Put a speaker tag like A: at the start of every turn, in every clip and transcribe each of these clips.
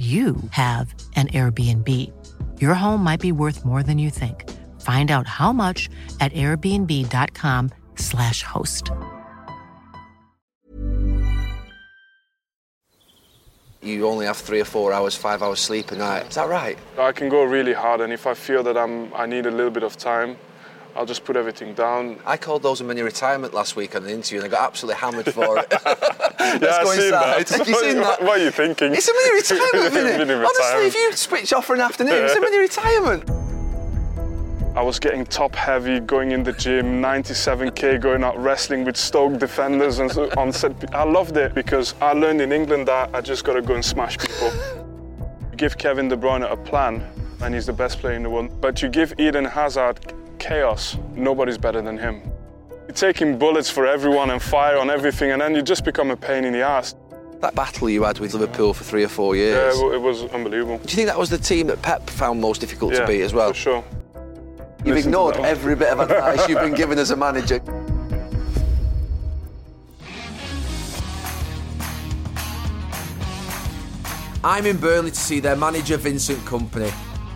A: you have an Airbnb. Your home might be worth more than you think. Find out how much at airbnb.com/slash host.
B: You only have three or four hours, five hours sleep a night. Is that right?
C: I can go really hard, and if I feel that I'm, I need a little bit of time, I'll just put everything down.
B: I called those a mini retirement last week on the interview and I got absolutely hammered for it. Let's
C: yeah,
B: go
C: I've
B: inside.
C: that.
B: Have you seen that?
C: What are you thinking?
B: It's a mini retirement,
C: Mini
B: isn't it? Honestly,
C: retirement.
B: if you switch off for an afternoon, it's a mini retirement.
C: I was getting top heavy, going in the gym, 97k, going out wrestling with Stoke defenders and so on set. I loved it because I learned in England that I just got to go and smash people. You give Kevin De Bruyne a plan, and he's the best player in the world. But you give Eden Hazard chaos, nobody's better than him. You're taking bullets for everyone and fire on everything, and then you just become a pain in the ass.
B: That battle you had with Liverpool for three or four years.
C: wa- it was unbelievable.
B: Do you think that was the team that Pep found most difficult
C: Yeah,
B: to beat as well?
C: For sure.
B: You've
C: Listen
B: ignored every bit of advice you've been given as a manager. I'm in Burnley to see their manager Vincent Kompany,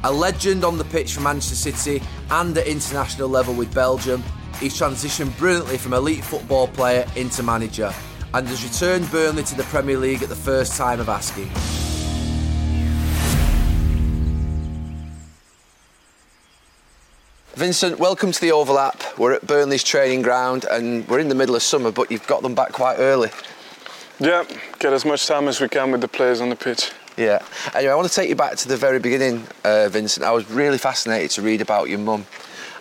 B: a legend on the pitch for Manchester City and at international level with Belgium. He's transitioned brilliantly from elite football player into manager and has returned Burnley to the Premier League at the first time of asking. Vincent, welcome to the overlap. We're at Burnley's training ground and we're in the middle of summer, but you've got them back quite early.
C: Yeah, get as much time as we can with the players on the pitch.
B: Yeah. Anyway, I want to take you back to the very beginning, uh, Vincent. I was really fascinated to read about your mum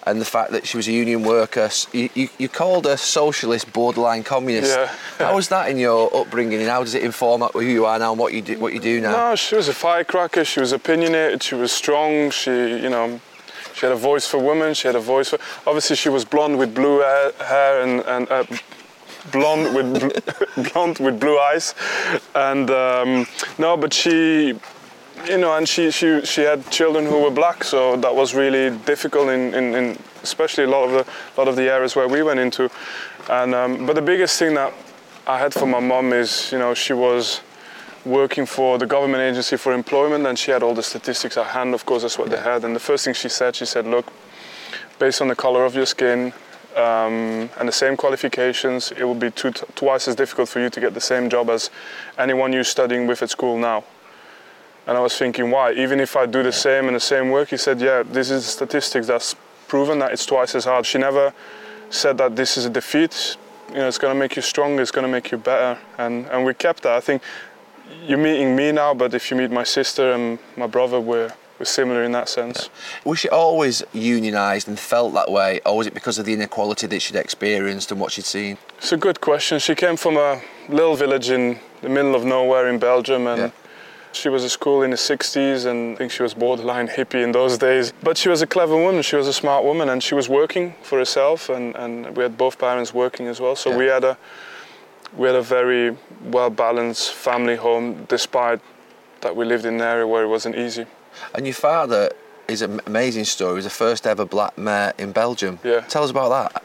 B: and the fact that she was a union worker. You, you, you called her socialist, borderline communist.
C: Yeah.
B: How was that in your upbringing and how does it inform who you are now and what you do, what you do now?
C: No, she was a firecracker. She was opinionated. She was strong. She, you know, she had a voice for women. She had a voice for. Obviously, she was blonde with blue hair, hair and and uh, blonde with bl- blonde with blue eyes, and um, no, but she. You know, and she, she she had children who were black, so that was really difficult in, in, in especially a lot of the lot of the areas where we went into. And um, but the biggest thing that I had for my mom is, you know, she was working for the government agency for employment and she had all the statistics at hand of course that's what they had and the first thing she said she said look based on the color of your skin um, and the same qualifications it will be two, twice as difficult for you to get the same job as anyone you're studying with at school now. And i was thinking why? Even if i do the same and the same work he said yeah this is statistics that's proven that it's twice as hard. She never said that this is a defeat. You know it's going to make you stronger it's going to make you better. And and we kept that. I think you're meeting me now, but if you meet my sister and my brother, we're, we're similar in that sense.
B: Was she always unionised and felt that way, or was it because of the inequality that she'd experienced and what she'd seen?
C: It's a good question. She came from a little village in the middle of nowhere in Belgium, and
B: Yeah.
C: she was at school in the 60s, and I think she was borderline hippie in those days. But she was a clever woman, she was a smart woman, and she was working for herself, and, and we had both parents working as well. So
B: Yeah.
C: we had a we had a very well balanced family home, despite that we lived in an area where it wasn't easy.
B: And your father is an amazing story. He's the first ever black mayor in Belgium.
C: Yeah.
B: Tell us about that.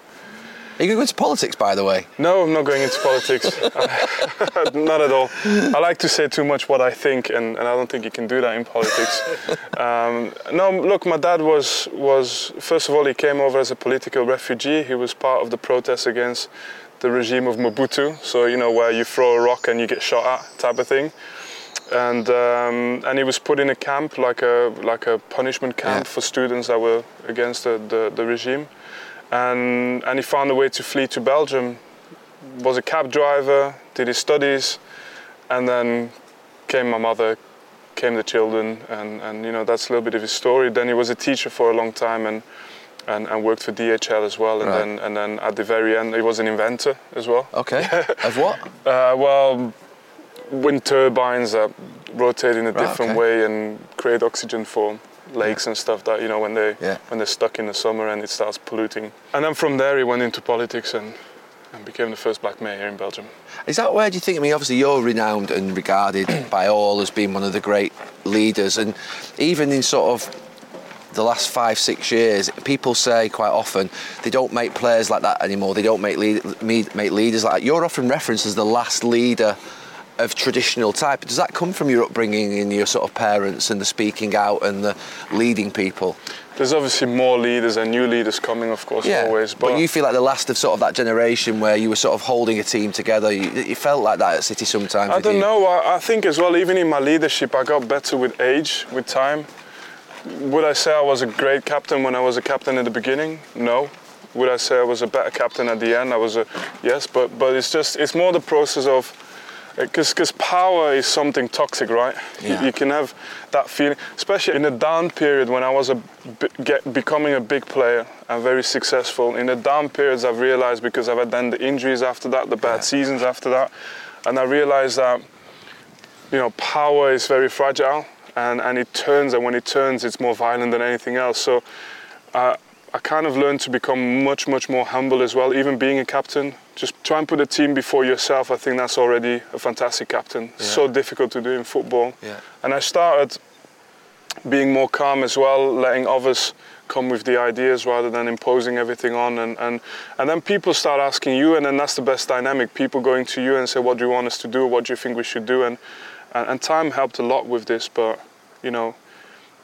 B: Are you going to go into politics, by the way?
C: No, I'm not going into politics. not at all. I like to say too much what I think, and, and I don't think you can do that in politics. um, no, look, my dad was was first of all he came over as a political refugee. He was part of the protests against the regime of Mobutu. So you know where you throw a rock and you get shot at type of thing. And um, and he was put in a camp like a like a punishment camp
B: Yeah.
C: for students that were against the, the, the regime. And and he found a way to flee to Belgium was a cab driver, did his studies, and then came my mother, came the children, and, and you know that's a little bit of his story. Then he was a teacher for a long time and and, and worked for DHL as well. And
B: Right.
C: then and then at the very end, he was an inventor as well.
B: Okay. of what?
C: Uh, well, wind turbines that rotate in a
B: Right,
C: different
B: okay.
C: way and create oxygen for lakes and stuff that you know when they
B: Yeah.
C: when they're stuck in the summer and it starts polluting. And then from there he went into politics and, and became the first black mayor in Belgium.
B: Is that where do you think? I mean, obviously you're renowned and regarded by all as being one of the great leaders, and even in sort of the last five, six years, people say quite often they don't make players like that anymore. They don't make lead, make leaders like that. You're often referenced as the last leader of traditional type. Does that come from your upbringing and your sort of parents and the speaking out and the leading people?
C: There's obviously more leaders and new leaders coming, of course, always.
B: but, you feel like the last of sort of that generation where you were sort of holding a team together. You, you felt like that at City sometimes.
C: I don't
B: you.
C: know. I, I think as well, even in my leadership, I got better with age, with time. Would I say I was a great captain when I was a captain at the beginning? No. Would I say I was a better captain at the end? I was a yes, but but it's just it's more the process of because because power is something toxic, right? You-
B: Yeah.
C: You, can have that feeling, especially in the down period when I was a b- get, becoming a big player and very successful. In the down periods, I've realized because I've had then the injuries after that, the bad
B: Yeah.
C: seasons after that, and I realized that you know power is very fragile and, and it turns and when it turns it's more violent than anything else so uh, I kind of learned to become much much more humble as well even being a captain just try and put a team before yourself. I think that's already a fantastic captain. So difficult to do in football.
B: Yeah.
C: and I started being more calm as well letting others come with the ideas rather than imposing everything on. And, and and then people start asking you and then that's the best dynamic. People going to you and say what do you want us to do? What do you think we should do? And and, and time helped a lot with this but you know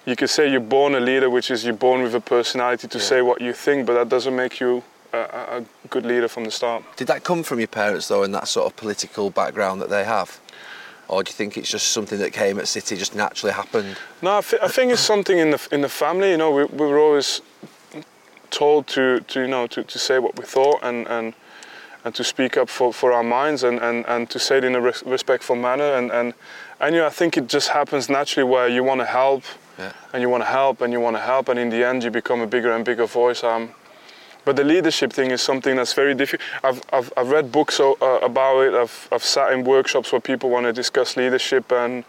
C: you could say you're born a leader which is you're born with a personality to
B: Yeah.
C: say what you think but that doesn't make you a, a good leader from the start
B: Did that come from your parents though, and that sort of political background that they have, or do you think it's just something that came at City, just naturally happened?
C: No, I, thi- I think it's something in the in the family. You know, we, we were always told to, to you know to, to say what we thought and and, and to speak up for, for our minds and, and, and to say it in a res- respectful manner and and and you know I think it just happens naturally where you want to help
B: Yeah.
C: and you want to help and you want to help and in the end you become a bigger and bigger voice. Um, but the leadership thing is something that's very difficult. I've, I've, I've read books o- uh, about it. I've, I've sat in workshops where people want to discuss leadership and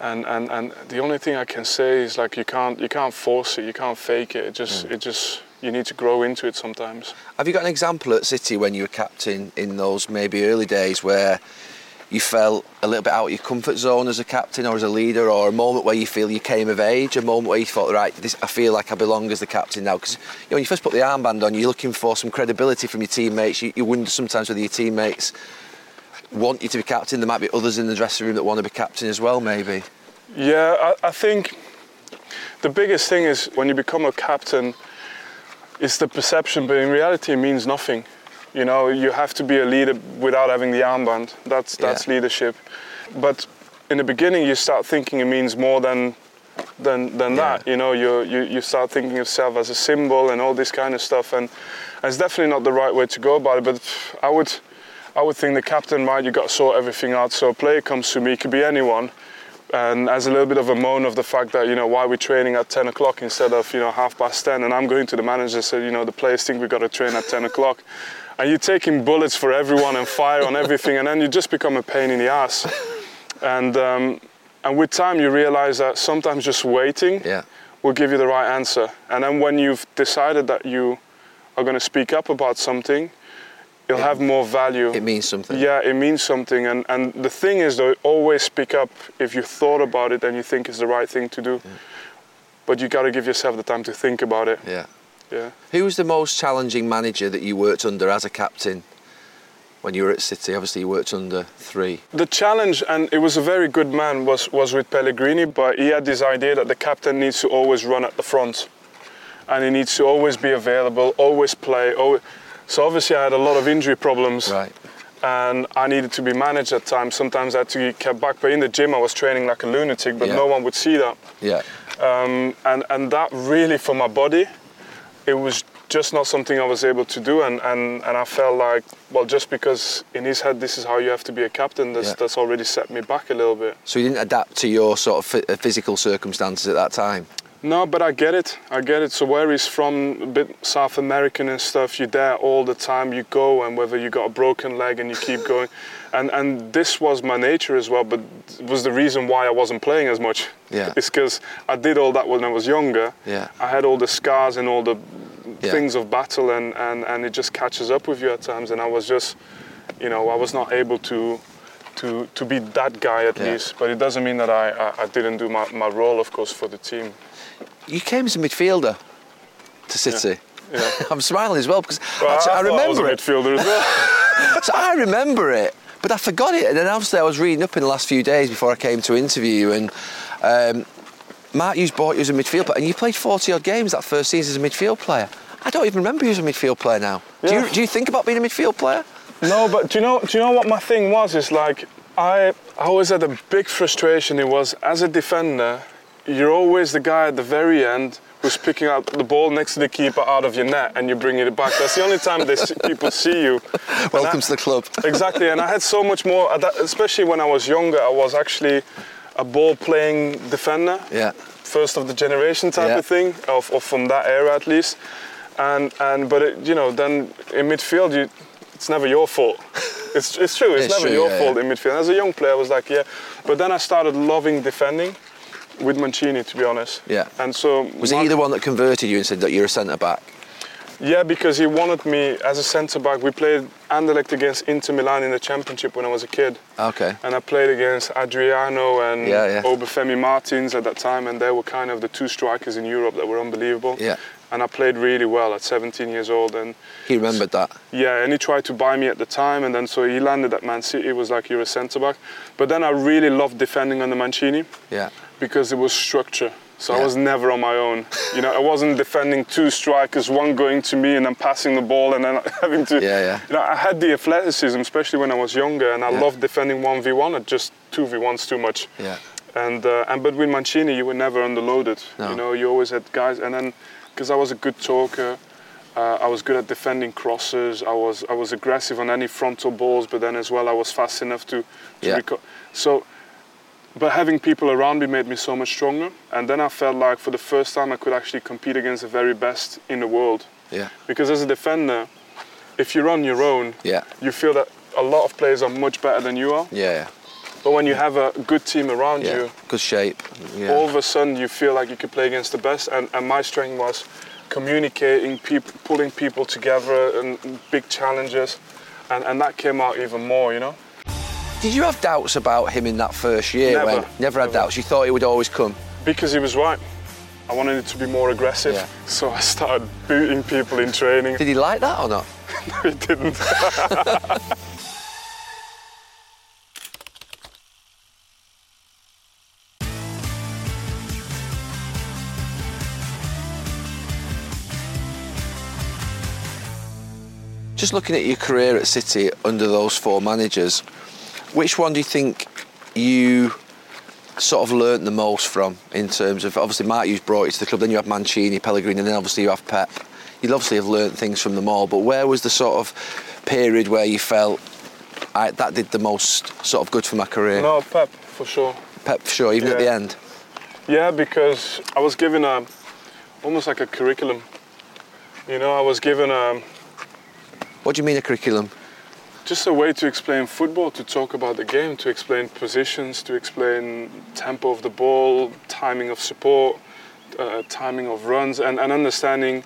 C: and, and and the only thing I can say is like you can't you can't force it, you can't fake it. It just it just you need to grow into it sometimes.
B: Have you got an example at City when you were captain in those maybe early days where you felt a little bit out of your comfort zone as a captain or as a leader, or a moment where you feel you came of age, a moment where you thought, right, this, I feel like I belong as the captain now? Because you know, when you first put the armband on, you're looking for some credibility from your teammates. You, you wonder sometimes whether your teammates want you to be captain. There might be others in the dressing room that want to be captain as well, maybe.
C: Yeah, I, I think the biggest thing is when you become a captain, it's the perception, but in reality, it means nothing. You know, you have to be a leader without having the armband. That's that's
B: Yeah.
C: leadership. But in the beginning, you start thinking it means more than than than
B: Yeah.
C: that. You know, you, you you start thinking of yourself as a symbol and all this kind of stuff, and, and it's definitely not the right way to go about it. But I would I would think the captain, right? You got to sort everything out. So a player comes to me, it could be anyone and as a little bit of a moan of the fact that you know why we're training at 10 o'clock instead of you know half past 10 and i'm going to the manager and said you know the players think we've got to train at 10 o'clock and you're taking bullets for everyone and fire on everything and then you just become a pain in the ass and um, and with time you realize that sometimes just waiting
B: Yeah.
C: will give you the right answer and then when you've decided that you are going to speak up about something you'll have more value
B: It means something.
C: yeah, it means something. And, and the thing is, though, always speak up if you thought about it and you think it's the right thing to do. But you got to give yourself the time to think about it.
B: Yeah.
C: Yeah.
B: Who was the most challenging manager that you worked under as a captain when you were at City? Obviously, you worked under three.
C: The challenge, and it was a very good man, was, was with Pellegrini, but he had this idea that the captain needs to always run at the front. And he needs to always be available, always play. Always... So obviously I had a lot of injury problems.
B: Right.
C: and I needed to be managed at times. Sometimes I had to get kept back, but in the gym I was training like a lunatic, but
B: Yeah.
C: no one would see that.
B: Yeah.
C: Um, and, and that really, for my body, it was just not something I was able to do. And, and, and I felt like, well, just because in his head this is how you have to be a captain, that's,
B: Yeah.
C: that's already set me back a little bit.
B: So you didn't adapt to your sort of phy- physical circumstances at that time.
C: No, but I get it. I get it. So where he's from, a bit South American and stuff, you're there all the time. You go, and whether you got a broken leg and you keep going, and and this was my nature as well. But it was the reason why I wasn't playing as much.
B: Yeah.
C: It's because I did all that when I was younger.
B: Yeah.
C: I had all the scars and all the
B: Yeah.
C: things of battle, and and and it just catches up with you at times. And I was just, you know, I was not able to. To, to be that guy at
B: Yeah.
C: least, but it doesn't mean that I, I, I didn't do my, my role, of course, for the team.
B: You came as a midfielder to City.
C: Yeah.
B: I'm smiling as well because
C: Well,
B: actually, I,
C: I was a
B: remember it.
C: midfielder as well.
B: so I remember it, but I forgot it. And then obviously I was reading up in the last few days before I came to interview you, and um, Mark Hughes bought you as a midfielder, and you played 40 odd games that first season as a midfield player. I don't even remember you as a midfield player now. Do, you, do you think about being a midfield player?
C: No, but do you know? Do you know what my thing was? Is like I, I always had a big frustration. It was as a defender, you're always the guy at the very end who's picking up the ball next to the keeper out of your net and you're bringing it back. That's the only time they see, people see you.
B: Welcome
C: I-
B: to the club.
C: exactly, and I had so much more. Uh, especially when I was younger, I was actually a ball-playing defender
B: Yeah.
C: first of the generation type
B: Yeah.
C: of thing, of, of from that era at least. And and but it, you know then in midfield you, it's never your fault. It's, it's true. It's,
B: It's
C: never
B: true,
C: your
B: yeah,
C: fault
B: yeah.
C: in midfield. As a young player, I was like, yeah. But then I started loving defending with Mancini, to be honest.
B: Yeah.
C: And so
B: Was
C: Mar-
B: he the one that converted you and said that you're a centre back?
C: yeah, because he wanted me as a centre back. We played Anderlecht against Inter Milan in the Championship when I was a kid.
B: Okay.
C: And I played against Adriano and
B: Yeah, yeah.
C: Obafemi Martins at that time, and they were kind of the two strikers in Europe that were unbelievable.
B: Yeah.
C: And I played really well at 17 years old, and
B: He remembered that.
C: yeah, and he tried to buy me at the time, and then so he landed at Man City. It was like you're a centre back, but then I really loved defending under Mancini
B: Yeah.
C: Because it was structure. So I was never on my own. You know, I wasn't defending two strikers, one going to me and then passing the ball and then having to.
B: Yeah, yeah.
C: You know, I had the athleticism, especially when I was younger, and I
B: Yeah.
C: loved defending one v one. Just two v ones too much.
B: Yeah.
C: And uh, and but with Mancini, you were never underloaded.
B: No.
C: You know, you always had guys, and then because I was a good talker. Uh, I was good at defending crosses. I was I was aggressive on any frontal balls, but then as well I was fast enough to, to
B: Yeah.
C: reco- so but having people around me made me so much stronger. And then I felt like for the first time I could actually compete against the very best in the world.
B: Yeah.
C: Because as a defender, if you're on your own,
B: Yeah.
C: you feel that a lot of players are much better than you are.
B: Yeah.
C: But when you have a good team around
B: Yeah.
C: you,
B: Good shape. Yeah.
C: all of a sudden you feel like you could play against the best. And, and my strength was communicating, people, pulling people together, and big challenges. And, and that came out even more, you know?
B: Did you have doubts about him in that first year?
C: Never.
B: When, never had
C: Never.
B: doubts. You thought it would always come.
C: Because he was right. I wanted it to be more aggressive.
B: Yeah.
C: So I started booting people in training.
B: Did he like that or not?
C: no, he didn't.
B: Just looking at your career at City under those four managers, which one do you think you sort of learnt the most from in terms of obviously Mark Hughes brought you to the club, then you have Mancini, Pellegrini, and then obviously you have Pep. You'd obviously have learnt things from them all, but where was the sort of period where you felt I, that did the most sort of good for my career?
C: no, Pep, for sure.
B: Pep, for sure, even at the end.
C: Yeah, because I was given a almost like a curriculum. You know, I was given a
B: What do you mean a curriculum?
C: Just a way to explain football, to talk about the game, to explain positions, to explain tempo of the ball, timing of support, uh, timing of runs, and, and understanding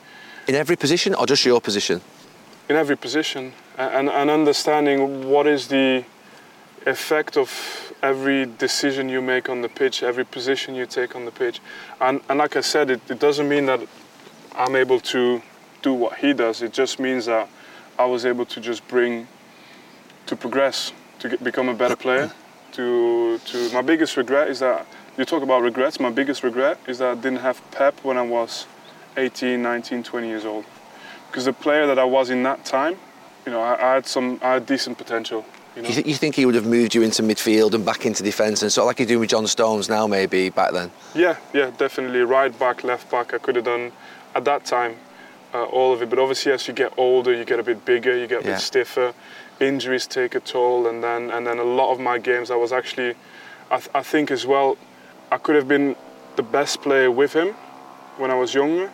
B: In every position or just your position?
C: in every position and, and understanding what is the effect of every decision you make on the pitch, every position you take on the pitch. And, and like I said, it, it doesn't mean that I'm able to do what he does. It just means that I was able to just bring, to progress, to get, become a better player. To, to my biggest regret is that you talk about regrets. My biggest regret is that I didn't have Pep when I was 18, 19, 20 years old because the player that I was in that time, you know, I, I had some, I had decent potential. You know,
B: You, th- you think he would have moved you into midfield and back into defence and sort of like you're doing with John Stones now, maybe back then?
C: yeah, yeah, definitely right back, left back. I could have done at that time uh, all of it, but obviously as you get older, you get a bit bigger, you get a
B: Yeah.
C: bit stiffer. Injuries take a toll, and then and then a lot of my games, I was actually, I, th- I think as well, I could have been the best player with him, when I was younger,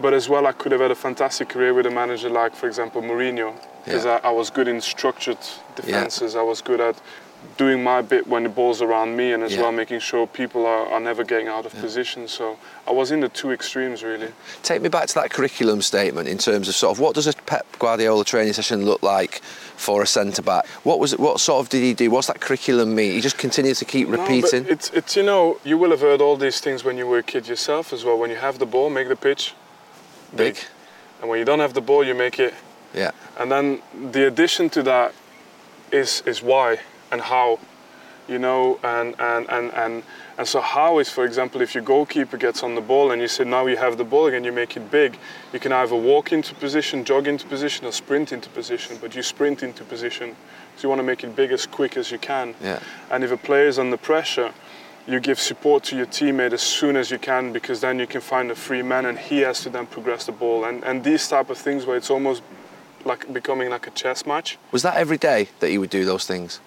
C: but as well I could have had a fantastic career with a manager like, for example, Mourinho, because
B: Yeah.
C: I, I was good in structured defenses. I was good at doing my bit when the ball's around me, and as
B: Yeah.
C: well making sure people are, are never getting out of position. So I was in the two extremes really.
B: Take me back to that curriculum statement in terms of sort of what does a Pep Guardiola training session look like for a centre back? What was it? What sort of did he do? What's that curriculum mean? He just continues to keep
C: No,
B: repeating.
C: it's it's you know you will have heard all these things when you were a kid yourself as well. When you have the ball, make the pitch big,
B: Big.
C: and when you don't have the ball, you make it.
B: yeah,
C: And then the addition to that is is why and how, you know, and and and and and so how is, for example, if your goalkeeper gets on the ball and you say now you have the ball again, you make it big. You can either walk into position, jog into position, or sprint into position. But you sprint into position, so you want to make it big as quick as you can.
B: Yeah.
C: And if a player is under pressure, you give support to your teammate as soon as you can because then you can find a free man and he has to then progress the ball. And and these type of things where it's almost like becoming like a chess match.
B: was that every day that he would do those things?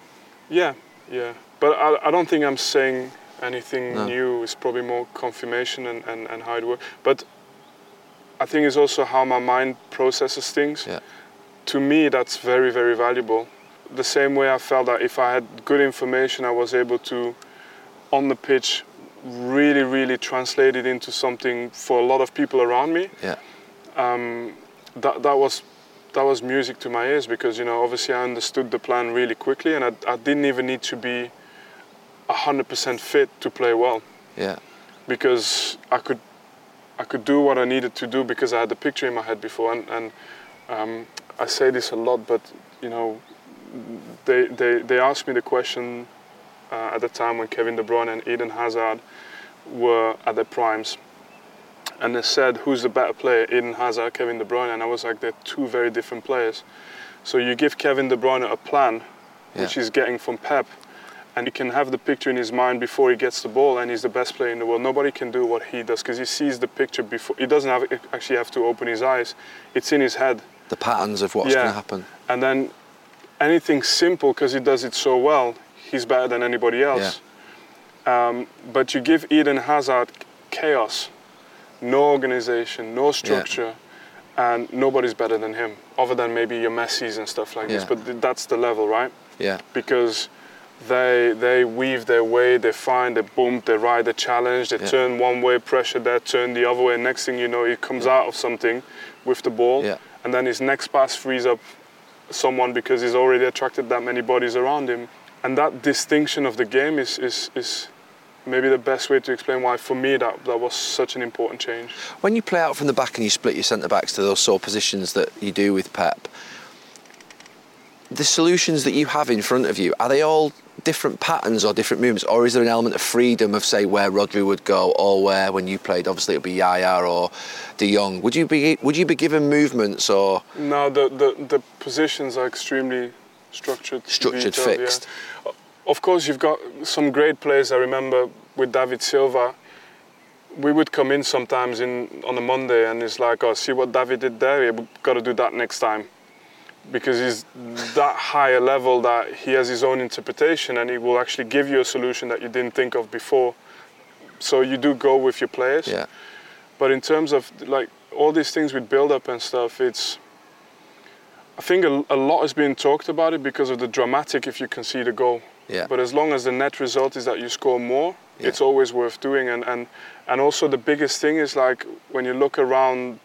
C: Yeah, yeah. But I, I don't think I'm saying anything
B: No.
C: new. It's probably more confirmation and, and, and how it works. But I think it's also how my mind processes things.
B: Yeah.
C: To me, that's very, very valuable. The same way I felt that if I had good information, I was able to, on the pitch, really, really translate it into something for a lot of people around me
B: Yeah,
C: um, that that was that was music to my ears because you know obviously I understood the plan really quickly and I, I didn't even need to be hundred percent fit to play well.
B: Yeah,
C: because I could I could do what I needed to do because I had the picture in my head before and, and um, I say this a lot but you know they they, they asked me the question uh, at the time when Kevin De Bruyne and Eden Hazard were at their primes and they said who's the better player Eden Hazard Kevin De Bruyne? And I was like they're two very different players. So you give Kevin De Bruyne a plan which he's getting from Pep and he can have the picture in his mind before he gets the ball and he's the best player in the world. Nobody can do what he does because he sees the picture before he doesn't have, actually have to open his eyes. It's in his head.
B: The patterns of what's
C: Yeah.
B: going to happen.
C: and then anything simple because he does it so well he's better than anybody else. Um, but you give eden hazard chaos no organization no structure and nobody's better than him other than maybe your messi's and stuff like this but th- that's the level right
B: Yeah,
C: because they they weave their way, they find, they boom, they ride the challenge, they
B: Yeah.
C: turn one way, pressure there, turn the other way. Next thing you know, he comes out of something with the ball,
B: Yeah.
C: and then his next pass frees up someone because he's already attracted that many bodies around him. And that distinction of the game is is, is maybe the best way to explain why for me that, that was such an important change.
B: when you play out from the back and you split your centre backs to those sort of positions that you do with Pep, the solutions that you have in front of you are they all different patterns or different movements, or is there an element of freedom of say where Rodri would go, or where when you played, obviously it would be Yaya or De Jong? Would you be would you be given movements or
C: No, the, the, the positions are extremely structured.
B: Structured,
C: detailed,
B: fixed.
C: O- Of course, you've got some great players. I remember with David Silva, we would come in sometimes in on a Monday and it's like, oh, see what David did there? Yeah, we've got to do that next time. Because he's that higher level that he has his own interpretation and he will actually give you a solution that you didn't think of before. So you do go with your players.
B: yeah,
C: But in terms of like all these things with build up and stuff, it's. I think a, a lot is being talked about it because of the dramatic if you concede a goal.
B: Yeah.
C: But as long as the net result is that you score more,
B: Yeah.
C: it's always worth doing. And, and and also the biggest thing is like when you look around,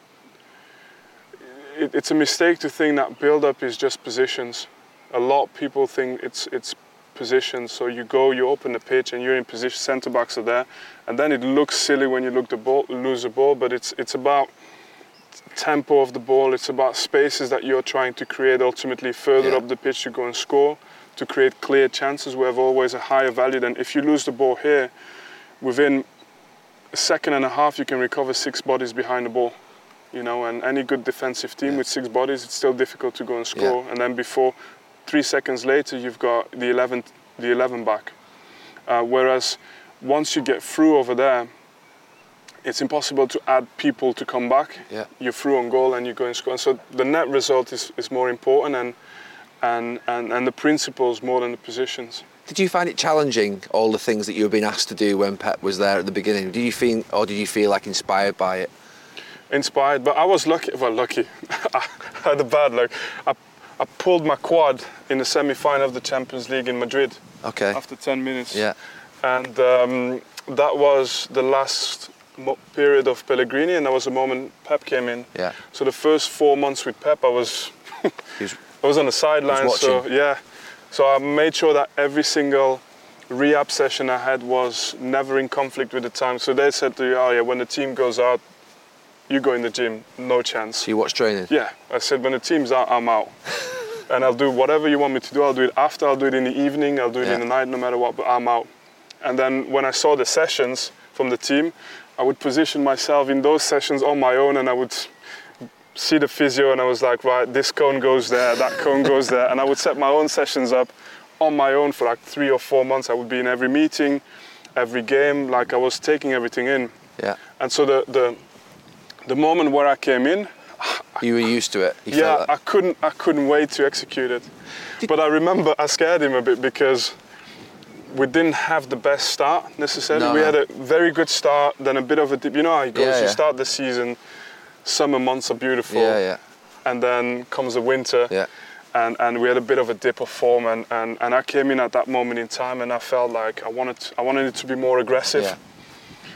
C: it, it's a mistake to think that build up is just positions. A lot of people think it's it's positions. So you go, you open the pitch, and you're in position. Centre backs are there, and then it looks silly when you look the ball, lose the ball. But it's it's about tempo of the ball. It's about spaces that you're trying to create. Ultimately, further
B: Yeah.
C: up the pitch to go and score, to create clear chances. We have always a higher value than if you lose the ball here. Within a second and a half, you can recover six bodies behind the ball. You know, and any good defensive team
B: Yeah.
C: with six bodies, it's still difficult to go and score.
B: Yeah.
C: And then before, three seconds later, you've got the 11, the 11 back. Uh, whereas once you get through over there, it's impossible to add people to come back.
B: Yeah.
C: You're through on goal and you go and score. And so the net result is, is more important and, and, and, and the principles more than the positions.
B: Did you find it challenging all the things that you were being asked to do when Pep was there at the beginning? Did you feel, or did you feel like inspired by it?
C: Inspired, but I was lucky. Well, lucky. I had a bad luck. I, I pulled my quad in the semi-final of the Champions League in Madrid.
B: Okay.
C: After 10 minutes.
B: Yeah.
C: And um, that was the last mo- period of Pellegrini, and that was the moment Pep came in.
B: Yeah.
C: So the first four months with Pep, I was I was on the sidelines. So yeah. So I made sure that every single rehab session I had was never in conflict with the time. So they said to you, oh yeah, when the team goes out, you go in the gym, no chance.
B: so you watched training?
C: Yeah, I said when the team's out, I'm out. and I'll do whatever you want me to do. I'll do it after, I'll do it in the evening, I'll do it
B: Yeah.
C: in the night, no matter what, but I'm out. And then when I saw the sessions from the team, I would position myself in those sessions on my own and I would see the physio and I was like, right, this cone goes there, that cone goes there. And I would set my own sessions up on my own for like three or four months. I would be in every meeting, every game, like I was taking everything in.
B: Yeah.
C: And so the, the, the moment where I came in,
B: You were used to it. You
C: yeah, I couldn't, I couldn't wait to execute it. but I remember I scared him a bit because we didn't have the best start necessarily.
B: No,
C: we
B: no.
C: had a very good start, then a bit of a dip. You know how it goes.
B: Yeah,
C: You start the season, summer months are beautiful,
B: Yeah, yeah.
C: and then comes the winter.
B: Yeah.
C: And, and we had a bit of a dip of form, and, and, and I came in at that moment in time, and I felt like I wanted I wanted it to be more aggressive.
B: Yeah.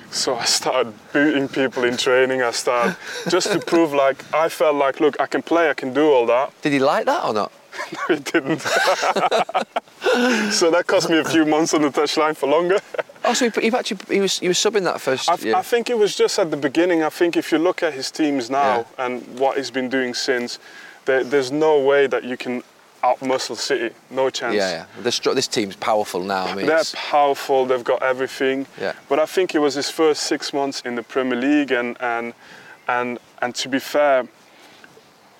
C: So I started booting people in training. I started just to prove like I felt like, look, I can play, I can do all that.
B: Did he like that or not?
C: no, he didn't. so that cost me a few months on the touchline for longer.
B: Oh, so he, actually he was he was subbing that first
C: I,
B: year.
C: I think it was just at the beginning. I think if you look at his teams now
B: Yeah.
C: and what he's been doing since, there, there's no way that you can outmuscle City. No chance.
B: yeah, yeah. This, this team's powerful now. I mean,
C: They're
B: it's-
C: powerful. They've got everything.
B: Yeah.
C: But I think it was his first six months in the Premier League, and and and and to be fair,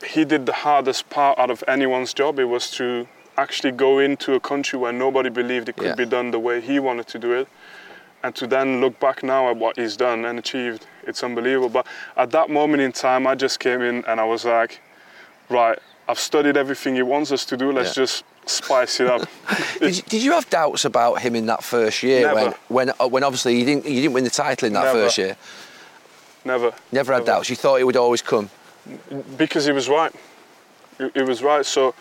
C: he did the hardest part out of anyone's job. It was to actually go into a country where nobody believed it could
B: Yeah.
C: be done the way he wanted to do it, and to then look back now at what he's done and achieved. It's unbelievable. But at that moment in time, I just came in and I was like, right. I've studied everything he wants us to do. Let's
B: Yeah.
C: just spice it up.
B: did, you, did you have doubts about him in that first year when
C: Never.
B: when uh, when obviously you didn't you didn't win the title in that
C: Never.
B: first year?
C: Never.
B: Never had doubts. You thought it would always come.
C: because he was right. He, he was right. So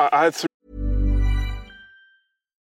C: I, I had three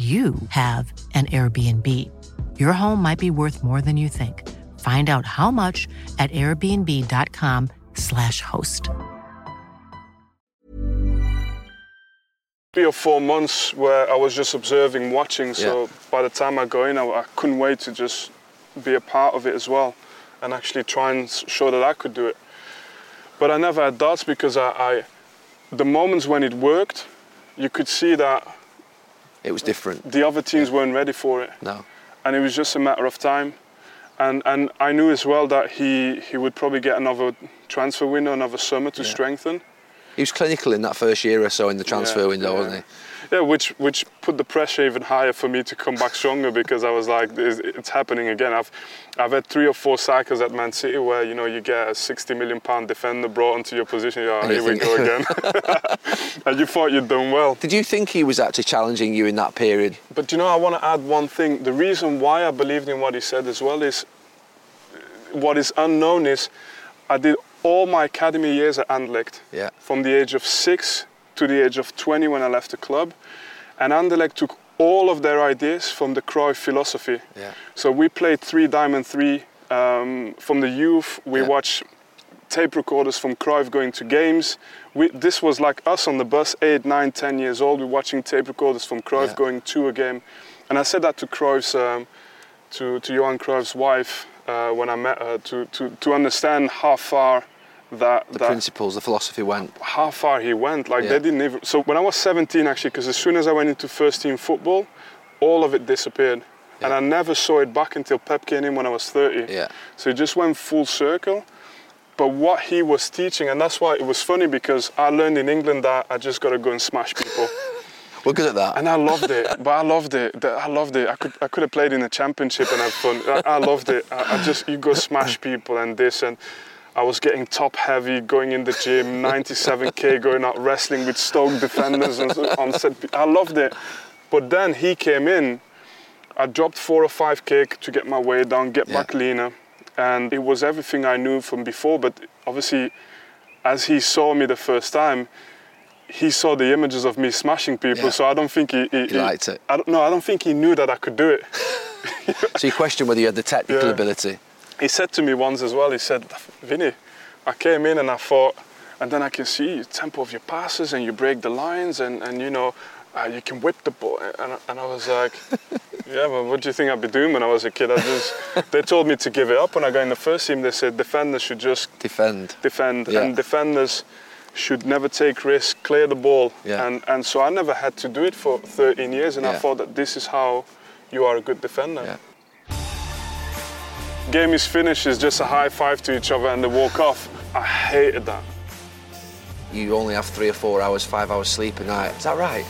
A: you have an Airbnb. Your home might be worth more than you think. Find out how much at airbnb.com/slash host.
C: three or four months where I was just observing, watching. So
B: Yeah.
C: by the time I go in, I, I couldn't wait to just be a part of it as well, and actually try and show that I could do it. But I never had doubts because I, I the moments when it worked, you could see that
B: It was different.
C: the other teams weren't ready for it.
B: No.
C: and it was just a matter of time. And and I knew as well that he he would probably get another transfer window, another summer to
B: Yeah.
C: strengthen.
B: He was clinical in that first year or so in the transfer
C: Yeah,
B: window,
C: yeah.
B: wasn't he?
C: Yeah, which which put the pressure even higher for me to come back stronger because I was like, it's happening again. I've I've had three or four cycles at Man City where you know you get a 60 million pound defender brought into your position. Yeah,
B: And you
C: here we go again. and you thought you'd done well.
B: Did you think he was actually challenging you in that period?
C: But you know, I want to add one thing. The reason why I believed in what he said as well is what is unknown is I did all my academy years at Anderlecht.
B: Yeah.
C: From the age of six to the age of 20 when I left the club. And Anderlecht took all of their ideas from the Cruyff philosophy.
B: Yeah.
C: So we played three diamond three um, from the youth. We
B: Yeah.
C: watched tape recorders from Cruyff going to games. We, this was like us on the bus, eight, nine, ten years old. We're watching tape recorders from Cruyff
B: Yeah.
C: going to a game, and I said that to Cruyff's, um, to to Johan Cruyff's wife uh, when I met her to to to understand how far that
B: The
C: that
B: principles, the philosophy went.
C: how far he went. Like
B: Yeah.
C: they didn't even. So when I was 17, actually, because as soon as I went into first team football, all of it disappeared, and I never saw it back until Pep came in when I was 30.
B: Yeah.
C: So it just went full circle. But what he was teaching, and that's why it was funny because I learned in England that I just got to go and smash people.
B: We're good at that.
C: And I loved it, but I loved it. I loved it. I could, I could have played in a championship and had fun. I, I loved it. I, I just, you go smash people and this, and I was getting top heavy, going in the gym, 97k, going out wrestling with Stoke defenders and on set. I loved it. But then he came in. I dropped four or five k to get my weight down, get
B: Yeah.
C: back leaner, and it was everything I knew from before. But obviously, as he saw me the first time, he saw the images of me smashing people,
B: Yeah.
C: so I don't think he, he,
B: He liked it.
C: I don't, no, I don't think he knew that I could do it.
B: So you question whether you had the technical
C: Yeah.
B: ability.
C: He said to me once as well, he said, Vinny, I came in and I thought, and then I can see the tempo of your passes and you break the lines and, and you know, uh, you can whip the ball. And, and I was like, yeah, well, what do you think I'd be doing when I was a kid? I just, they told me to give it up when I got in the first team. They said defenders should just
B: Defend.
C: defend
B: Yeah.
C: and defenders should never take risks, clear the ball.
B: Yeah.
C: And, and so I never had to do it for 13 years and I thought that this is how you are a good defender. Game is finished, it's just a high five to each other and they walk off. I hated that.
B: You only have three or four hours, five hours sleep a night. Is that right?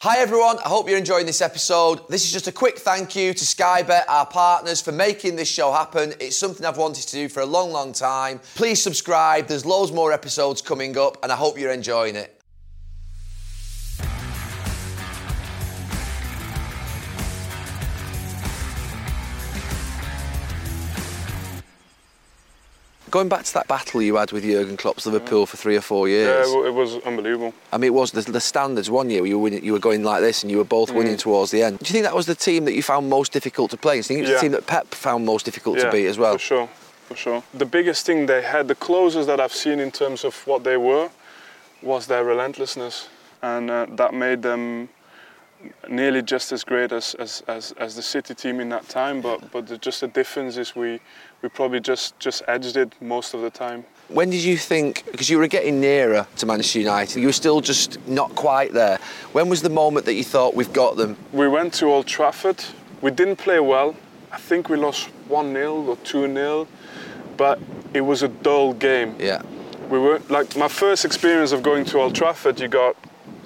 B: Hi everyone, I hope you're enjoying this episode. This is just a quick thank you to Sky Bet, our partners, for making this show happen. It's something I've wanted to do for a long, long time. Please subscribe, there's loads more episodes coming up, and I hope you're enjoying it. Going back to that battle you had with Jurgen Klopp's Liverpool for three or four years.
C: it wa- it was unbelievable.
B: I mean, it was the, the standards one year you were, winning, you were going like this and you were both winning towards the end. Do you think that was the team that you found most difficult to play? Do you think it was
C: Yeah.
B: the team that Pep found most difficult to beat as well?
C: For sure, for sure. The biggest thing they had, the closest that I've seen in terms of what they were, was their relentlessness. And uh, that made them nearly just as great as, as, as, as the City team in that time. But, but the, just the difference is we, we probably just, just edged it most of the time.
B: When did you think, because you were getting nearer to Manchester United, you were still just not quite there. When was the moment that you thought, we've got them?
C: We went to Old Trafford. We didn't play well. I think we lost 1 0 or 2 0, but it was a dull game.
B: Yeah.
C: We were like my first experience of going to Old Trafford. You got,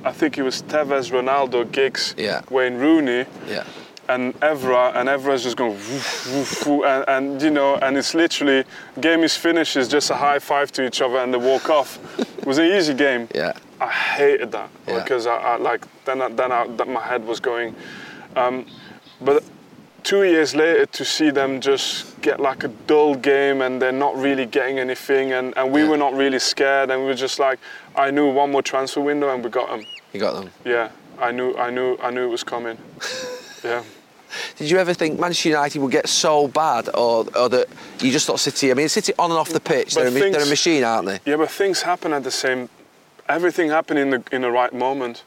C: I think it was Tevez, Ronaldo, Giggs,
B: Yeah.
C: Wayne Rooney,
B: Yeah.
C: and Evra, and Evra's just going woof, woof, woof, and, and you know, and it's literally game is finished. It's just a high five to each other and they walk off. it was an easy game.
B: Yeah.
C: I hated that
B: Yeah.
C: because I, I like then I, then I, that my head was going. Um, but two years later, to see them just get like a dull game and they're not really getting anything, and, and we
B: Yeah.
C: were not really scared, and we were just like, I knew one more transfer window and we got them.
B: You got them.
C: Yeah, I knew, I knew, I knew it was coming. yeah.
B: Did you ever think Manchester United would get so bad, or, or that you just thought City? I mean, City on and off the pitch, they're a,
C: things-
B: they're a machine, aren't they?
C: Yeah, but things happen at the same. Everything happened in the in the right moment.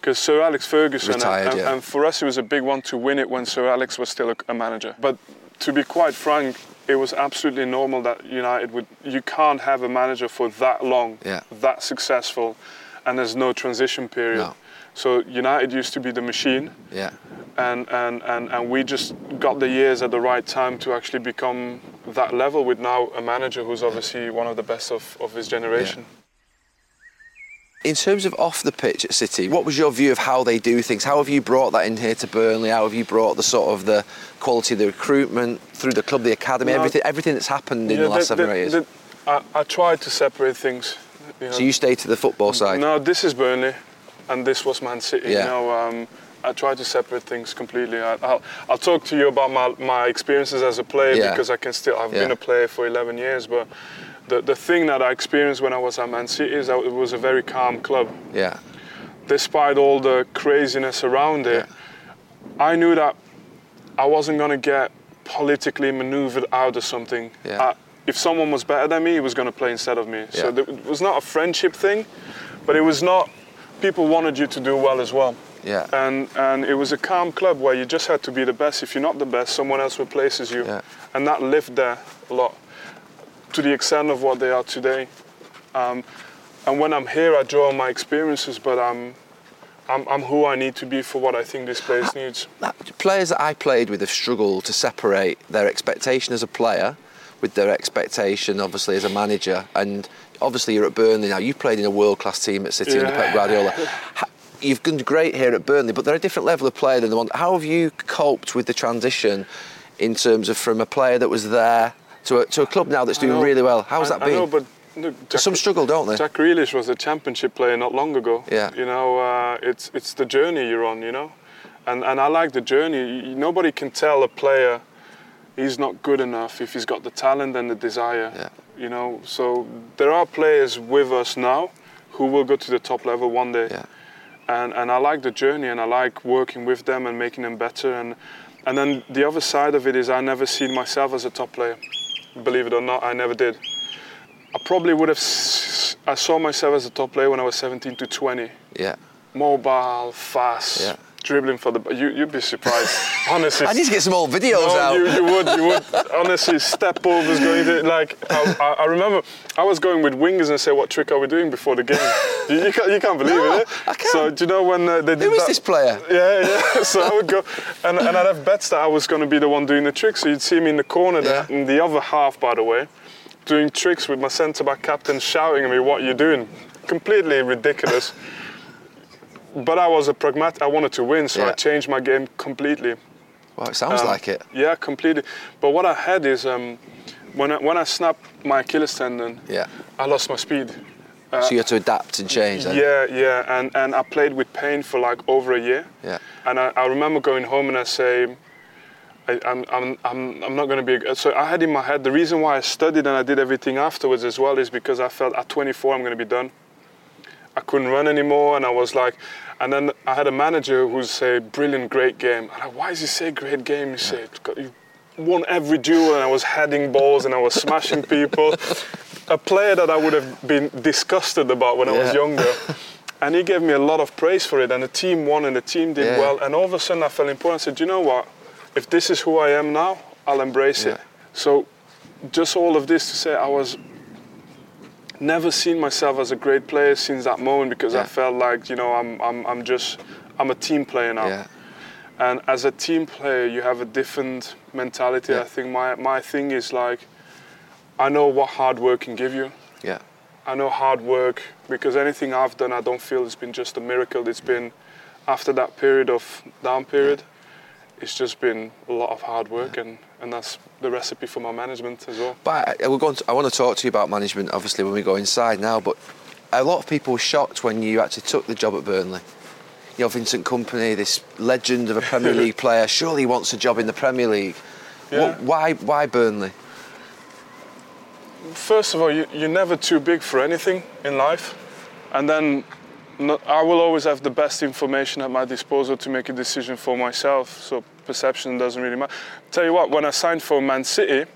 C: Because Sir Alex Ferguson, and-
B: Retired,
C: and,
B: yeah.
C: and for us it was a big one to win it when Sir Alex was still a, a manager. But to be quite frank, it was absolutely normal that United would. You can't have a manager for that long,
B: Yeah.
C: that successful, and there's no transition period.
B: No.
C: So United used to be the machine,
B: Yeah.
C: and, and, and, and we just got the years at the right time to actually become that level with now a manager who's obviously one of the best of, of his generation.
B: In terms of off the pitch at City, what was your view of how they do things? How have you brought that in here to Burnley? How have you brought the sort of the quality of the recruitment through the club, the academy, everything, everything that's happened in
C: Yeah,
B: the last
C: the-
B: seven
C: the-
B: or eight years?
C: the- I, I tried to separate things. you know.
B: so you stay to the football side.
C: No, this is Burnley, and this was Man City.
B: Yeah.
C: You know, um, I try to separate things completely. I, I'll, I'll talk to you about my, my experiences as a player
B: Yeah.
C: because I can still. I've been a player for 11 years, but the, the thing that I experienced when I was at Man City is that it was a very calm club.
B: Yeah.
C: Despite all the craziness around it, I knew that I wasn't going to get politically maneuvered out or something.
B: Yeah.
C: Uh, if someone was better than me, he was going to play instead of me. So
B: Yeah.
C: there, it was not a friendship thing, but it was not. People wanted you to do well as well.
B: Yeah.
C: And and it was a calm club where you just had to be the best. If you're not the best, someone else replaces you.
B: Yeah.
C: And that lived there a lot, to the extent of what they are today. Um, and when I'm here, I draw on my experiences, but I'm, I'm, I'm who I need to be for what I think this place needs.
B: players that I played with have struggled to separate their expectation as a player with their expectation, obviously, as a manager. And obviously, you're at Burnley now. You've played in a world class team at City under
C: Yeah.
B: Pep Guardiola. You've done great here at Burnley, but they're a different level of player than the one. How have you coped with the transition in terms of from a player that was there to a, to a club now that's doing really well? How's
C: I,
B: that been?
C: I know, but look, Jack,
B: Some struggle, don't they?
C: Jack Grealish was a championship player not long ago.
B: Yeah.
C: You know, uh, it's it's the journey you're on. You know, and and I like the journey. Nobody can tell a player he's not good enough if he's got the talent and the desire.
B: Yeah.
C: You know, so there are players with us now who will go to the top level one day.
B: Yeah.
C: And and I like the journey and I like working with them and making them better and and then the other side of it is I never seen myself as a top player. Believe it or not, I never did. I probably would have. s- I saw myself as a top player when I was 17 to 20.
B: yeah.
C: Mobile, fast,
B: Yeah.
C: Dribbling for the. You, you'd be surprised. Honestly.
B: I need to get some old videos
C: No,
B: out.
C: you, you would, you would. Honestly, step overs going to like. I, I, remember I was going with wingers and say, "What trick are we doing before the game?" you, you, can't, you can't believe
B: No,
C: it. eh?
B: I can't.
C: So do you know when uh, they did
B: Who is
C: that?
B: this player?
C: Yeah, yeah. So I would go, and, and I'd have bets that I was going to be the one doing the trick. So you'd see me in the corner there,
B: Yeah.
C: in the other half, by the way, doing tricks with my centre back captain shouting at me, "What you doing?" Completely ridiculous. But I was a pragmatic. I wanted to win, so
B: Yeah.
C: I changed my game completely.
B: Well, it sounds
C: Um,
B: like it.
C: Yeah, completely. But what I had is um, when I, when I snapped my Achilles tendon,
B: Yeah.
C: I lost my speed.
B: so you had to adapt and change. Then.
C: Yeah, yeah, and, and I played with pain for like over a year.
B: Yeah.
C: And I, I remember going home and I say, I, I'm, I'm, I'm, I'm not going to be. a- So I had in my head the reason why I studied and I did everything afterwards as well is because I felt at 24 I'm going to be done. I couldn't run anymore, and I was like, and then I had a manager who say, "Brilliant, great game." And like, why does he say great game? He said, "You won every duel, and I was heading balls and I was smashing people." a player that I would have been disgusted about when I was younger. And he gave me a lot of praise for it, and the team won, and the team did
B: Yeah.
C: well. And all of a sudden, I felt important. I said, "You know what? If this is who I am now, I'll embrace it." So, just all of this to say, I was never seen myself as a great player since that moment because
B: Yeah.
C: I felt like you know I'm I'm I'm just I'm a team player now.
B: Yeah.
C: And as a team player, you have a different mentality.
B: Yeah.
C: I think my my thing is like I know what hard work can give you.
B: Yeah.
C: I know hard work because anything I've done, I don't feel it's been just a miracle. It's been after that period of down period. It's just been a lot of hard work, and, and that's the recipe for my management as well.
B: But uh, I, we're going to, I want to talk to you about management, obviously, when we go inside now. But a lot of people were shocked when you actually took the job at Burnley. You know, Vincent Kompany, this legend of a Premier League player, surely wants a job in the Premier League.
C: Yeah.
B: What, why, why Burnley?
C: First of all, you, you're never too big for anything in life, and then not, I will always have the best information at my disposal to make a decision for myself. So perception doesn't really matter. Tell you what, when I signed for Man City,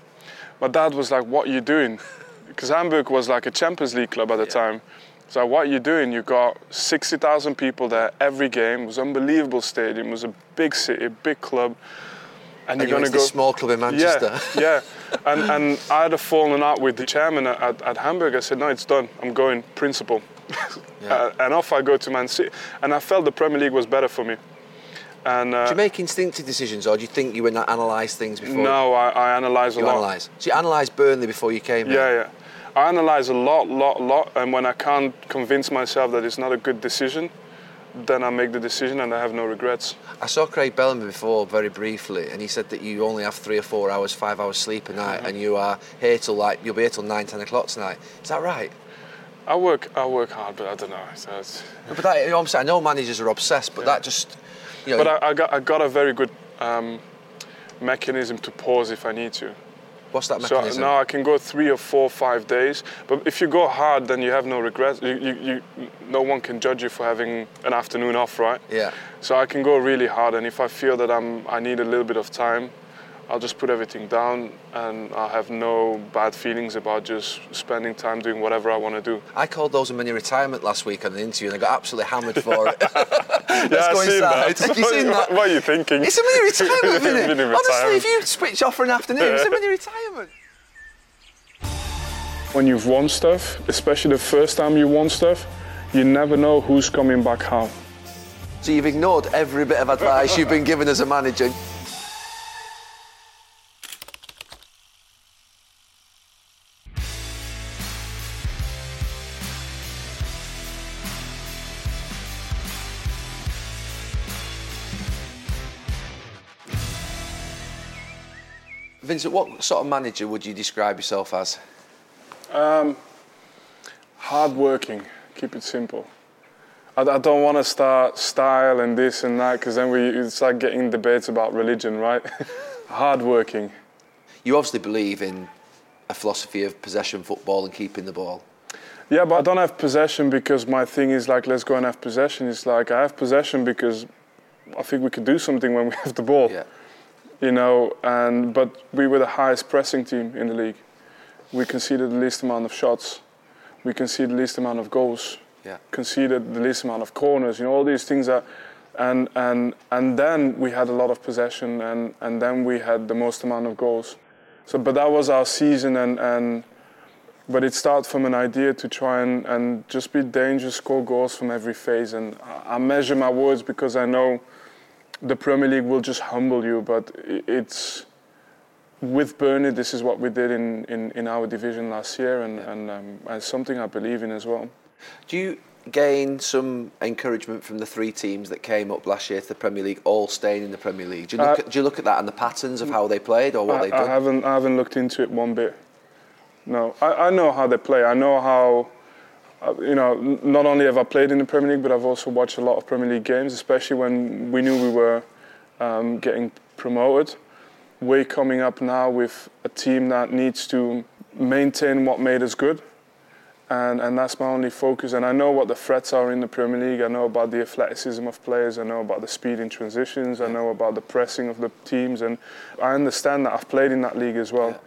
C: my dad was like, "What are you doing?" Because Hamburg was like a Champions League club at the time. So what are you doing? You got 60,000 people there every game. It was an unbelievable stadium. It was a big city, big club.
B: And
C: And, you're
B: you
C: going to
B: to
C: go
B: small club in Manchester.
C: yeah, yeah. And, and I had a falling out with the chairman at, at, at Hamburg. I said, no, it's done. I'm going principal.
B: Yeah.
C: Uh, and off I go to Man City. And I felt the Premier League was better for me. And uh,
B: Do you make instinctive decisions, or do you think you would not analyse things before
C: no, I, I analyze a
B: you
C: lot.
B: analyse? So you analysed Burnley before you came here?
C: Yeah, yeah. I analyze a lot, lot, lot. And when I can't convince myself that it's not a good decision, then I make the decision and I have no regrets.
B: I saw Craig Bellamy before very briefly, and he said that you only have three or four hours, five hours sleep a night,
C: Mm-hmm.
B: and you are here till like you'll be here till nine, ten o'clock tonight. Is that right?
C: I work, I work hard, but I don't know. So it's,
B: But that, you know I'm saying, I know managers are obsessed, but that just, you know,
C: but I, I got, I got a very good um, mechanism to pause if I need to.
B: what's that mechanism?
C: So now I can go three or four, five days. But if you go hard, then you have no regrets. You, you, you, no one can judge you for having an afternoon off, right?
B: Yeah.
C: So I can go really hard, and if I feel that I'm, I need a little bit of time, I'll just put everything down and I'll have no bad feelings about just spending time doing whatever I want to do.
B: I called those a mini retirement last week on an interview and I got absolutely hammered for it. Let's
C: yeah,
B: go
C: I've seen
B: inside.
C: that.
B: Have you seen that?
C: What are you thinking?
B: It's a mini retirement, isn't it?
C: Mini
B: Honestly, if you switch off for an afternoon, it's a mini retirement.
C: When you've won stuff, especially the first time you won stuff, you never know who's coming back how.
B: So you've ignored every bit of advice you've been given as a manager. What sort of manager would you describe yourself as?
C: Um, hard working, keep it simple. I, I don't want to start style and this and that because then we it's like getting debates about religion, right? Hard working.
B: You obviously believe in a philosophy of possession football and keeping the ball.
C: Yeah, but I don't have possession because my thing is like, let's go and have possession. It's like I have possession because I think we could do something when we have the ball.
B: Yeah.
C: You know, and but we were the highest pressing team in the league. We conceded the least amount of shots. We conceded the least amount of goals.
B: Yeah.
C: Conceded the least amount of corners. You know, all these things that, and and and then we had a lot of possession, and and then we had the most amount of goals. So, but that was our season, and and but it started from an idea to try and, and just be dangerous, score goals from every phase. And I, I measure my words because I know the Premier League will just humble you, but it's with Burnley. This is what we did in, in, in our division last year, and and, um, and something I believe in as well.
B: Do you gain some encouragement from the three teams that came up last year to the Premier League, all staying in the Premier League? Do you look,
C: Uh,
B: at, do you look at that and the patterns of how they played or what
C: I,
B: they've
C: I
B: done?
C: haven't I haven't looked into it one bit. No, I, I know how they play. I know how. You know, not only have I played in the Premier League, but I've also watched a lot of Premier League games, especially when we knew we were um, getting promoted. We're coming up now with a team that needs to maintain what made us good, and, and that's my only focus. And I know what the threats are in the Premier League. I know about the athleticism of players. I know about the speed in transitions. I know about the pressing of the teams, and I understand that. I've played in that league as well.
B: Yeah.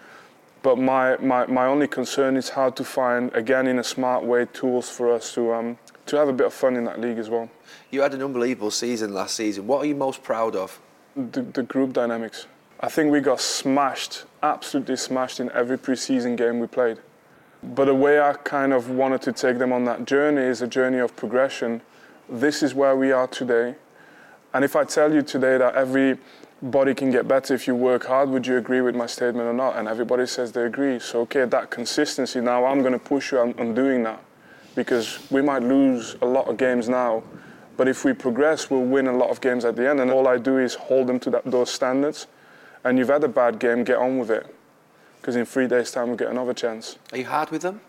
C: But my, my, my only concern is how to find, again, in a smart way, tools for us to um, to have a bit of fun in that league as well.
B: You had an unbelievable season last season. What are you most proud of?
C: The, the group dynamics. I think we got smashed, absolutely smashed in every preseason game we played. But the way I kind of wanted to take them on that journey is a journey of progression. This is where we are today. And if I tell you today that everybody can get better if you work hard, would you agree with my statement or not? And everybody says they agree. So, okay, that consistency, now I'm going to push you on, on doing that. Because we might lose a lot of games now, but if we progress, we'll win a lot of games at the end. And all I do is hold them to that, those standards. And you've had a bad game, get on with it. Because in three days' time, we'll get another chance.
B: Are you hard with them?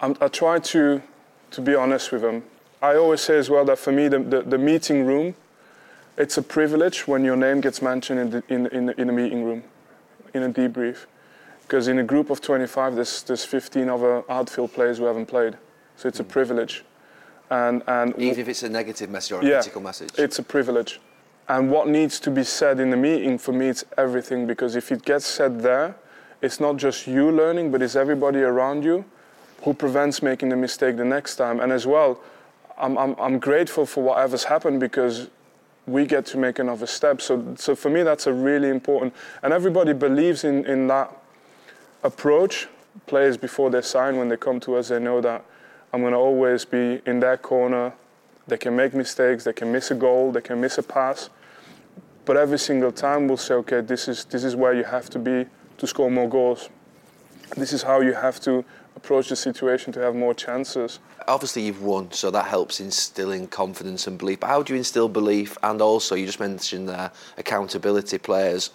C: I'm, I try to, to be honest with them. I always say as well that for me, the, the, the meeting room, it's a privilege when your name gets mentioned in, the, in, in, in a meeting room, in a debrief. Because in a group of 25, there's, there's 15 other outfield players who haven't played. So it's a mm. privilege. And, and
B: Even if it's a negative message or a
C: yeah,
B: critical message?
C: It's a privilege. And what needs to be said in the meeting, for me, it's everything. Because if it gets said there, it's not just you learning, but it's everybody around you who prevents making the mistake the next time. And as well, I'm, I'm, I'm grateful for whatever's happened because we get to make another step. So, so for me, that's a really important. And everybody believes in, in that approach. Players before they sign, when they come to us, they know that I'm going to always be in their corner. They can make mistakes, they can miss a goal, they can miss a pass. But every single time we'll say, okay, this is, this is where you have to be to score more goals. This is how you have to approach the situation to have more chances.
B: Obviously, you've won, so that helps instilling confidence and belief. But how do you instill belief? And also, you just mentioned there accountability, players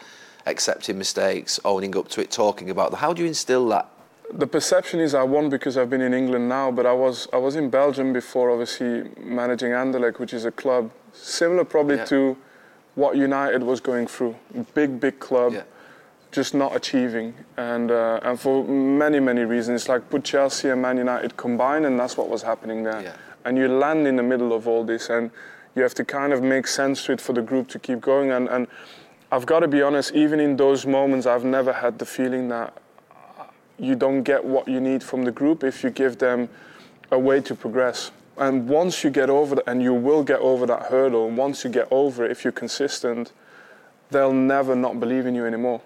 B: accepting mistakes, owning up to it, talking about them. How do you instill that?
C: The perception is I won because I've been in England now, but I was I was in Belgium before, obviously managing Anderlecht, which is a club similar probably
B: Yeah.
C: to what United was going through. Big, big club,
B: Yeah.
C: Just not achieving, and uh, and for many many reasons. It's Like put Chelsea and Man United combined, and that's what was happening there.
B: Yeah.
C: And you land in the middle of all this, and you have to kind of make sense to it for the group to keep going. And and I've got to be honest, even in those moments, I've never had the feeling that you don't get what you need from the group if you give them a way to progress. And once you get over that, and you will get over that hurdle, and once you get over it, if you're consistent, they'll never not believe in you anymore.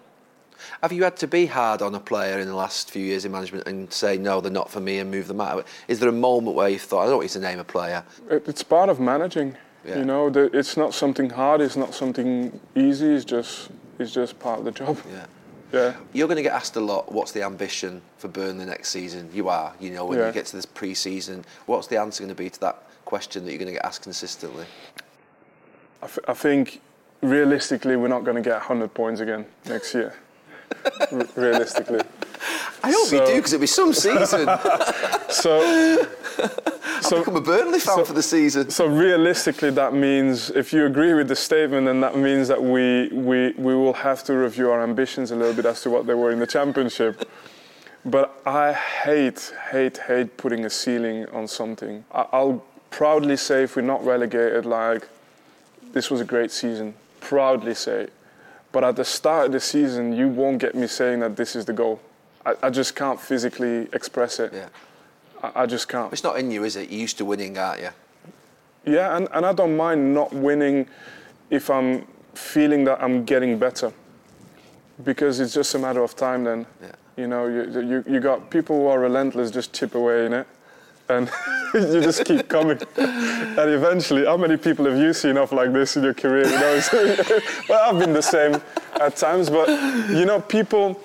B: Have you had to be hard on a player in the last few years in management and say, no, they're not for me and move them out? Is there a moment where you thought, I don't want you to name a player?
C: It's part of managing. Yeah. You know, the, it's not something hard, it's not something easy, it's just, it's just part of the job.
B: Yeah.
C: Yeah.
B: You're going to get asked a lot, what's the ambition for Burnley next season? You are, you know, when yeah. you get to this pre season. What's the answer going to be to that question that you're going to get asked consistently?
C: I, f- I think realistically, we're not going to get 100 points again next year. Realistically.
B: I hope so, you do because it'll be some season.
C: so,
B: so, become a Burnley fan
C: so,
B: for the season.
C: So realistically, that means if you agree with the statement, then that means that we we we will have to review our ambitions a little bit as to what they were in the championship. But I hate, hate, hate putting a ceiling on something. I'll proudly say if we're not relegated, like this was a great season. Proudly say. But at the start of the season, you won't get me saying that this is the goal. I, I just can't physically express it.
B: Yeah.
C: I, I just can't.
B: It's not in you, is it? You're used to winning, aren't you?
C: Yeah, and, and I don't mind not winning if I'm feeling that I'm getting better. Because it's just a matter of time then.
B: Yeah.
C: You know, you, you, you got people who are relentless just chip away in it. And you just keep coming. and eventually, how many people have you seen off like this in your career? You know, well, I've been the same at times, but you know, people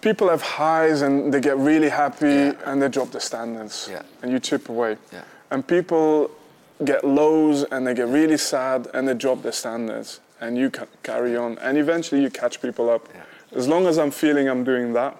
C: people have highs and they get really happy yeah. and they drop the standards
B: yeah.
C: and you chip away.
B: Yeah.
C: And people get lows and they get really sad and they drop the standards and you carry on and eventually you catch people up. As long as I'm feeling I'm doing that,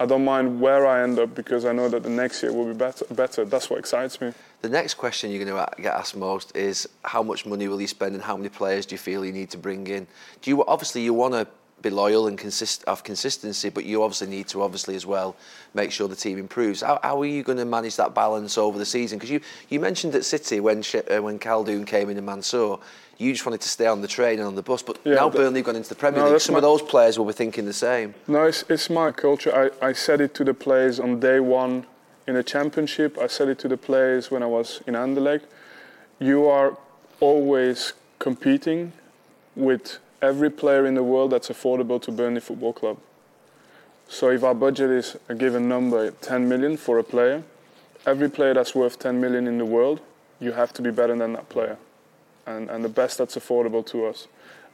C: I don't mind where I end up because I know that the next year will be better. better. That's what excites me.
B: The next question you're going to get asked most is how much money will you spend and how many players do you feel you need to bring in? Do you obviously you want to be loyal and consist have consistency, but you obviously need to obviously as well make sure the team improves. How, how are you going to manage that balance over the season? Because you, you mentioned at City when uh, when Khaldoon came in and Mansour, you just wanted to stay on the train and on the bus, but yeah, now Burnley have gone into the Premier no, League. Some my, of those players will be thinking the same.
C: No, it's, it's my culture. I, I said it to the players on day one in the Championship. I said it to the players when I was in Anderlecht. You are always competing with every player in the world that's affordable to Burnley Football Club. So if our budget is a given number, 10 million for a player, every player that's worth 10 million in the world, you have to be better than that player. And, and the best that's affordable to us.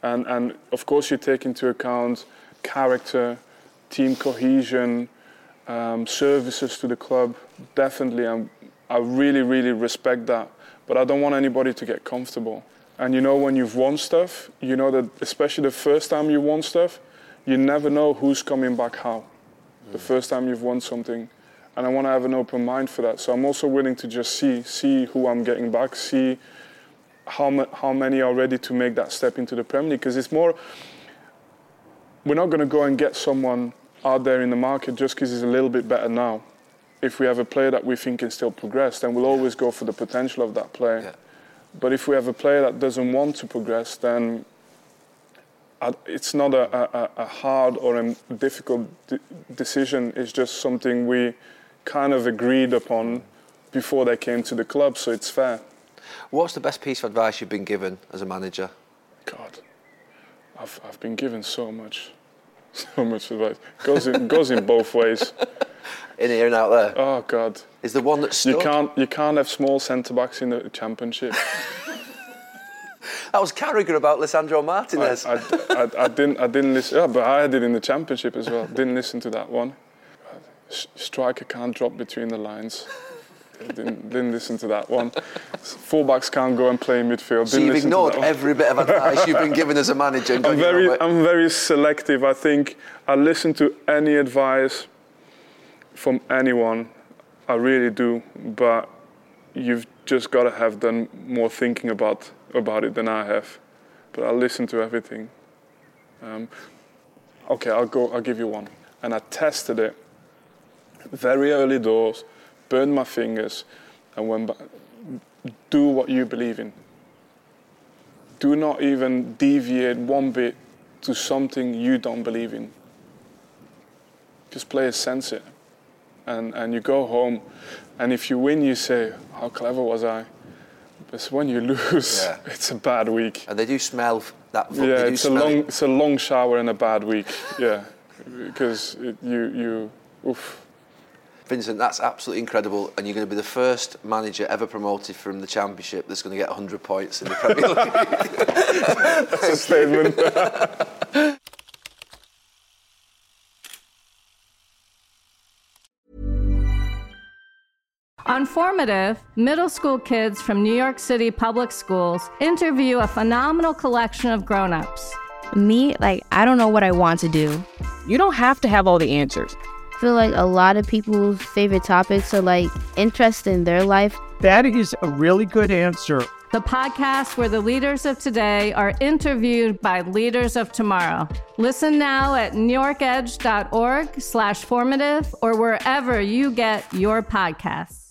C: And, and of course, you take into account character, team cohesion, um, services to the club. Definitely, I'm, I really, really respect that. But I don't want anybody to get comfortable. And you know, when you've won stuff, you know that especially the first time you won stuff, you never know who's coming back how. Mm. The first time you've won something. And I want to have an open mind for that. So I'm also willing to just see, see who I'm getting back, see how, how many are ready to make that step into the Premier League. Because it's more, we're not going to go and get someone out there in the market just because he's a little bit better now. If we have a player that we think can still progress, then we'll always go for the potential of that player.
B: Yeah.
C: But if we have a player that doesn't want to progress, then uh, it's not a, a, a hard or a difficult de- decision. It's just something we kind of agreed upon before they came to the club, so it's fair.
B: What's the best piece of advice you've been given as a manager?
C: God, I've, I've been given so much, so much advice. Goes in, goes in both ways.
B: in here and out there.
C: Oh God!
B: Is the one that stuck?
C: You can't you can't have small centre backs in the championship.
B: that was Carragher about Lisandro Martinez.
C: I, I, I, I, didn't I didn't listen. Yeah, but I had it in the championship as well. Didn't listen to that one. Striker can't drop between the lines. Didn't, didn't listen to that one. Fullbacks can't go and play midfield.
B: So you've ignored every bit of advice you've been given as a manager.
C: I'm very, I'm very selective. I think I listen to any advice from anyone. I really do, but you've just got to have done more thinking about about it than I have. But I listen to everything. Um, okay, I'll go. I'll give you one. And I tested it very early doors, burned my fingers, and went back. Do what you believe in. Do not even deviate one bit to something you don't believe in. Just play a sensor. And, and you go home, and if you win, you say, How clever was I? But when you lose,
B: Yeah.
C: it's a bad week.
B: And they do smell that.
C: Yeah, it's a long,
B: it.
C: it's a long shower and a bad week. Yeah, because it, you, you, oof.
B: Vincent, that's absolutely incredible, and you're going to be the first manager ever promoted from the Championship that's going to get 100 points in the Premier League.
C: That's a statement.
D: On Formative, middle school kids from New York City public schools interview a phenomenal collection of grown-ups.
E: Me, like, I don't know what I want to do.
F: You don't have to have all the answers.
E: I feel like a lot of people's favorite topics are like interest in their life.
G: That is a really good answer.
D: The podcast where the leaders of today are interviewed by leaders of tomorrow. Listen now at newyorkedge.org slash formative or wherever you get your podcasts.